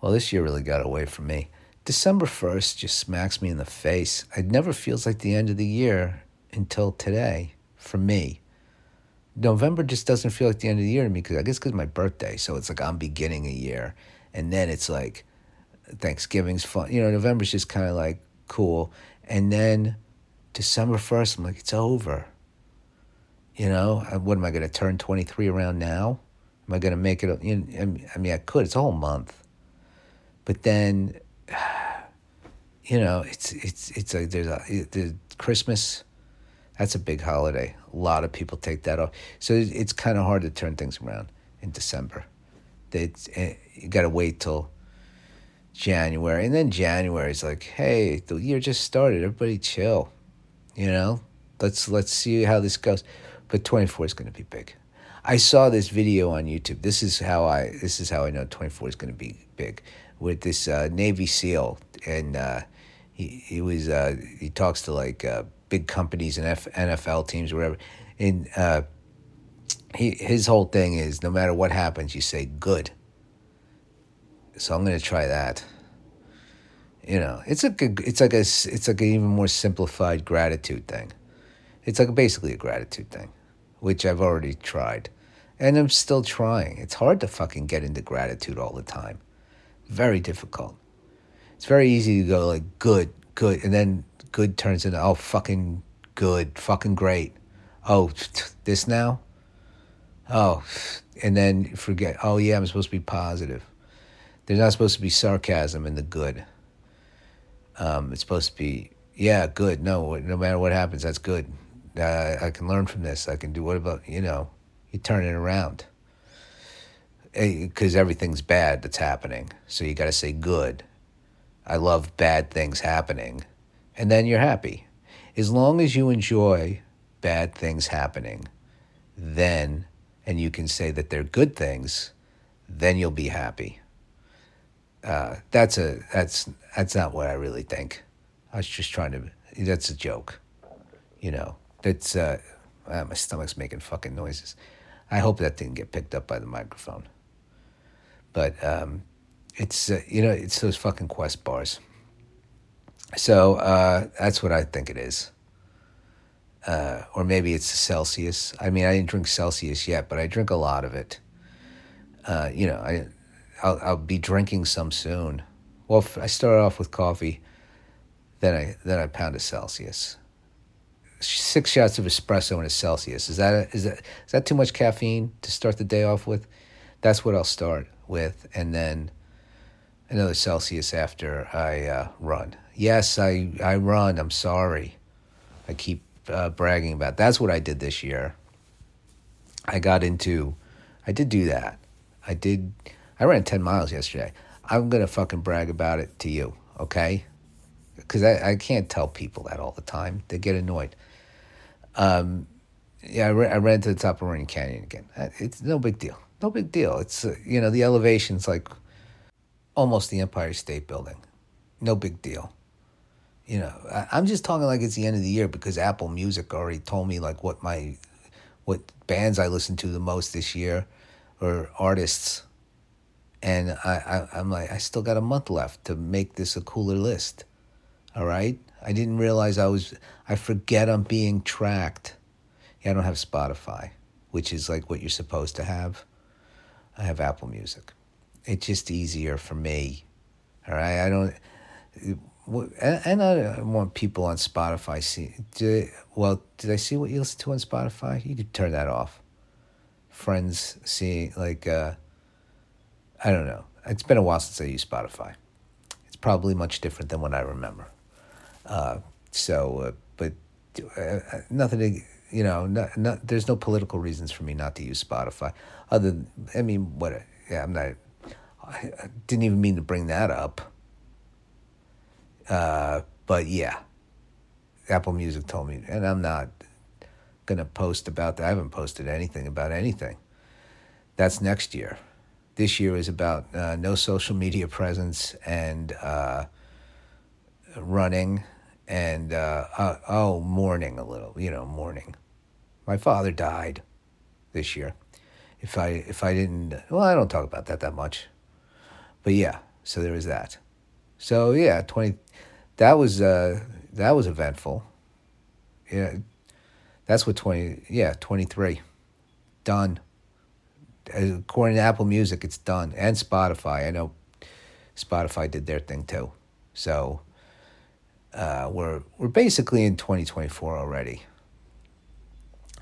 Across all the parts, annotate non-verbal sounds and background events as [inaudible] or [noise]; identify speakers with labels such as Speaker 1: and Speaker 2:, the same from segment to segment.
Speaker 1: Well, this year really got away from me. December 1st just smacks me in the face. It never feels like the end of the year until today for me. November just doesn't feel like the end of the year to me because I guess because my birthday. So it's like I'm beginning a year. And then it's like Thanksgiving's fun. You know, November's just kind of like cool. And then December 1st, I'm like, it's over. You know, what am I going to turn 23 around now? Am I going to make it? You know, I mean, I could. It's a whole month. But then, [sighs] you know, it's it's it's like there's a the Christmas. That's a big holiday. A lot of people take that off, so it's kind of hard to turn things around in December. It's, eh, you got to wait till January, and then January is like, hey, the year just started. Everybody chill, you know. Let's let's see how this goes. But twenty four is going to be big. I saw this video on YouTube. This is how I this is how I know twenty four is going to be big with this uh, Navy SEAL, and uh, he he was uh, he talks to like uh, big companies and F- NFL teams or whatever, and uh, he his whole thing is no matter what happens, you say good. So I'm gonna try that. You know, it's a it's like a it's like an even more simplified gratitude thing. It's like basically a gratitude thing, which I've already tried, and I'm still trying. It's hard to fucking get into gratitude all the time very difficult. It's very easy to go like good, good, and then good turns into oh fucking good, fucking great. Oh, [sniffs] this now. Oh, [sniffs] and then forget. Oh yeah, I'm supposed to be positive. There's not supposed to be sarcasm in the good. Um, it's supposed to be yeah, good. No, no matter what happens, that's good. Uh, I can learn from this. I can do what about you know? You turn it around because everything's bad that's happening. So you got to say good. I love bad things happening. And then you're happy. As long as you enjoy bad things happening, then, and you can say that they're good things, then you'll be happy. Uh, that's a that's that's not what I really think. I was just trying to. That's a joke, you know. That's uh, ah, my stomach's making fucking noises. I hope that didn't get picked up by the microphone. But um, it's uh, you know it's those fucking Quest bars. So uh, that's what I think it is. Uh, or maybe it's Celsius. I mean, I didn't drink Celsius yet, but I drink a lot of it. Uh, you know, I I'll, I'll be drinking some soon. Well, I start off with coffee, then I then I pound a Celsius. Six shots of espresso in a Celsius. Is that a, is that is that too much caffeine to start the day off with? That's what I'll start with, and then another Celsius after I uh, run. Yes, I, I run. I'm sorry. I keep uh, bragging about. It. That's what I did this year. I got into, I did do that. I did. I ran ten miles yesterday. I'm gonna fucking brag about it to you, okay? Because I, I can't tell people that all the time. They get annoyed. Um, yeah, I, ran, I ran to the top of Runyon Canyon again. Uh, it's no big deal no big deal. It's uh, you know the elevation's like almost the Empire State Building. No big deal. You know, I, I'm just talking like it's the end of the year because Apple Music already told me like what my what bands I listen to the most this year or artists. And I, I I'm like I still got a month left to make this a cooler list. All right? I didn't realize I was I forget I'm being tracked. Yeah, I don't have Spotify, which is like what you're supposed to have. I have Apple Music. It's just easier for me. All right, I don't. And I want people on Spotify see. Do, well, did I see what you listen to on Spotify? You could turn that off. Friends see like uh, I don't know. It's been a while since I used Spotify. It's probably much different than what I remember. Uh, so, uh, but uh, nothing to you know, not, not, there's no political reasons for me not to use Spotify. Other than, I mean, what? Yeah, I'm not. I didn't even mean to bring that up. Uh, but yeah, Apple Music told me, and I'm not gonna post about that. I haven't posted anything about anything. That's next year. This year is about uh, no social media presence and uh, running and uh, uh, oh, mourning a little, you know, mourning. My father died this year. If I if I didn't, well, I don't talk about that that much, but yeah, So there was that. So yeah, twenty. That was uh, that was eventful. Yeah, that's what twenty. Yeah, twenty three. Done. According to Apple Music, it's done, and Spotify. I know Spotify did their thing too. So uh, we're we're basically in 2024 already.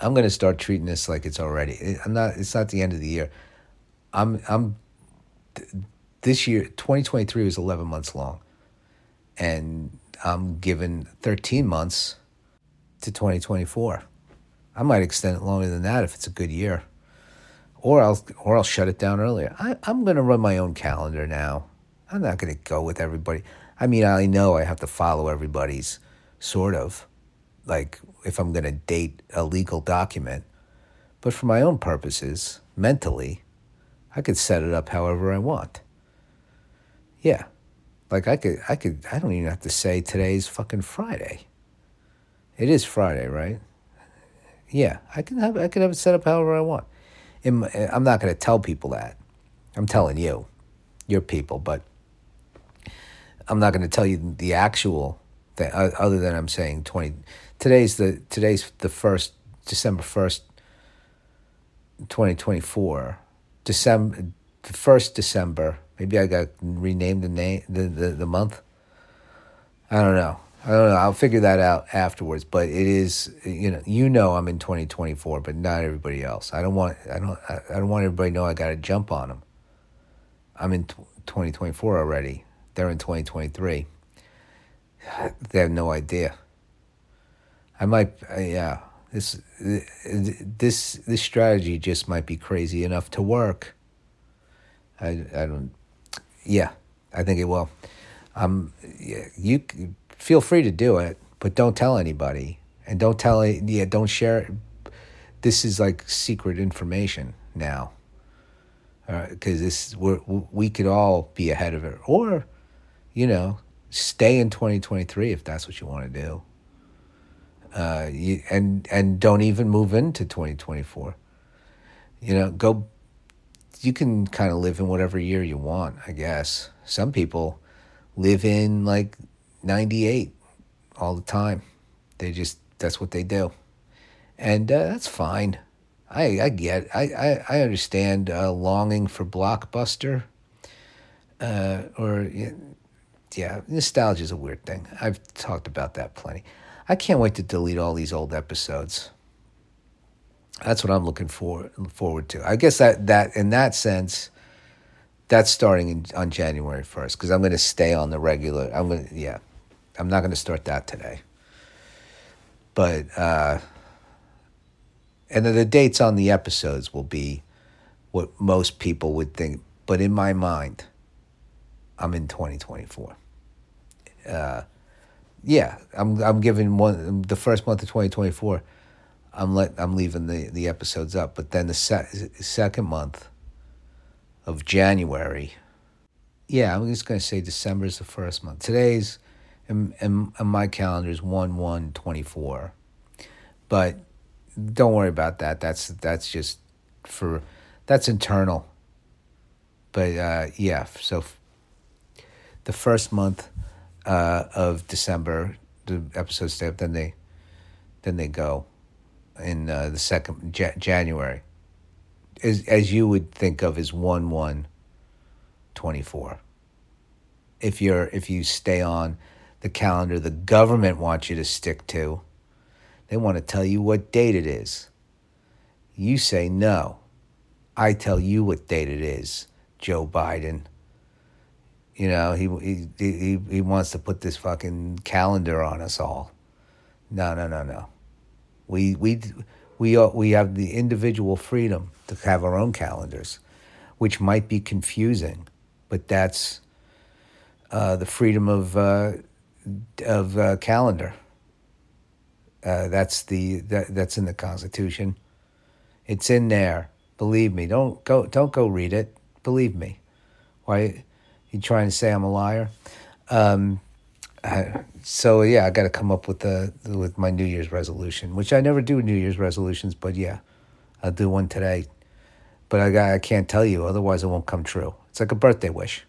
Speaker 1: I'm gonna start treating this like it's already. I'm not. It's not the end of the year. I'm. I'm. This year, 2023 was 11 months long, and I'm given 13 months to 2024. I might extend it longer than that if it's a good year, or I'll or I'll shut it down earlier. I, I'm gonna run my own calendar now. I'm not gonna go with everybody. I mean, I know I have to follow everybody's sort of like if I'm going to date a legal document. But for my own purposes, mentally, I could set it up however I want. Yeah. Like I could I could I don't even have to say today's fucking Friday. It is Friday, right? Yeah, I can have I can have it set up however I want. I'm not going to tell people that. I'm telling you, your people, but I'm not going to tell you the actual thing other than I'm saying 20 today's the today's the first December first, twenty twenty four. December the first December. Maybe I got renamed the name the, the, the month. I don't know. I don't know. I'll figure that out afterwards. But it is, you know, you know, I'm in 2024, but not everybody else. I don't want, I don't, I don't want everybody to know I got to jump on them. I'm in 2024 already. They're in 2023. [sighs] They have no idea. I might, uh, yeah. This this this strategy just might be crazy enough to work. I I don't. Yeah, I think it will. Um, yeah, you feel free to do it, but don't tell anybody, and don't tell yeah, don't share. It. This is like secret information now, because uh, this we we could all be ahead of it, or, you know, stay in twenty twenty three if that's what you want to do uh, you, and and don't even move into 2024. You know, go. You can kind of live in whatever year you want, I guess. Some people live in like 98 all the time. They just that's what they do, and uh, that's fine. I I get I I, I understand uh, longing for blockbuster, uh, or yeah, nostalgia is a weird thing. I've talked about that plenty. I can't wait to delete all these old episodes. That's what I'm looking for forward to. I guess that that in that sense, that's starting in, on January first because I'm going to stay on the regular. I'm going yeah, I'm not going to start that today. But uh, and then the dates on the episodes will be what most people would think. But in my mind, I'm in 2024. Uh, yeah, I'm I'm giving one the first month of 2024. I'm let I'm leaving the, the episodes up, but then the se- second month of January, yeah, I'm just gonna say December is the first month. Today's and, and, and my calendar is one one twenty four, but don't worry about that. That's that's just for that's internal. But uh, yeah, so the first month uh, of December. The episodes stay up, then they, then they go, in uh, the second January, as as you would think of as one one. Twenty four. If you're if you stay on the calendar the government wants you to stick to, they want to tell you what date it is. You say no. I tell you what date it is, Joe Biden. You know, he he he he wants to put this fucking calendar on us all. No, no, no, no. We we we we have the individual freedom to have our own calendars, which might be confusing, but that's uh, the freedom of uh, of uh, calendar. Uh, that's the that, that's in the Constitution. It's in there. Believe me. Don't go. Don't go read it. Believe me. Why? You trying to say I'm a liar? Um, I, so yeah, I got to come up with the with my New Year's resolution, which I never do New Year's resolutions, but yeah, I'll do one today. But I I can't tell you, otherwise it won't come true. It's like a birthday wish.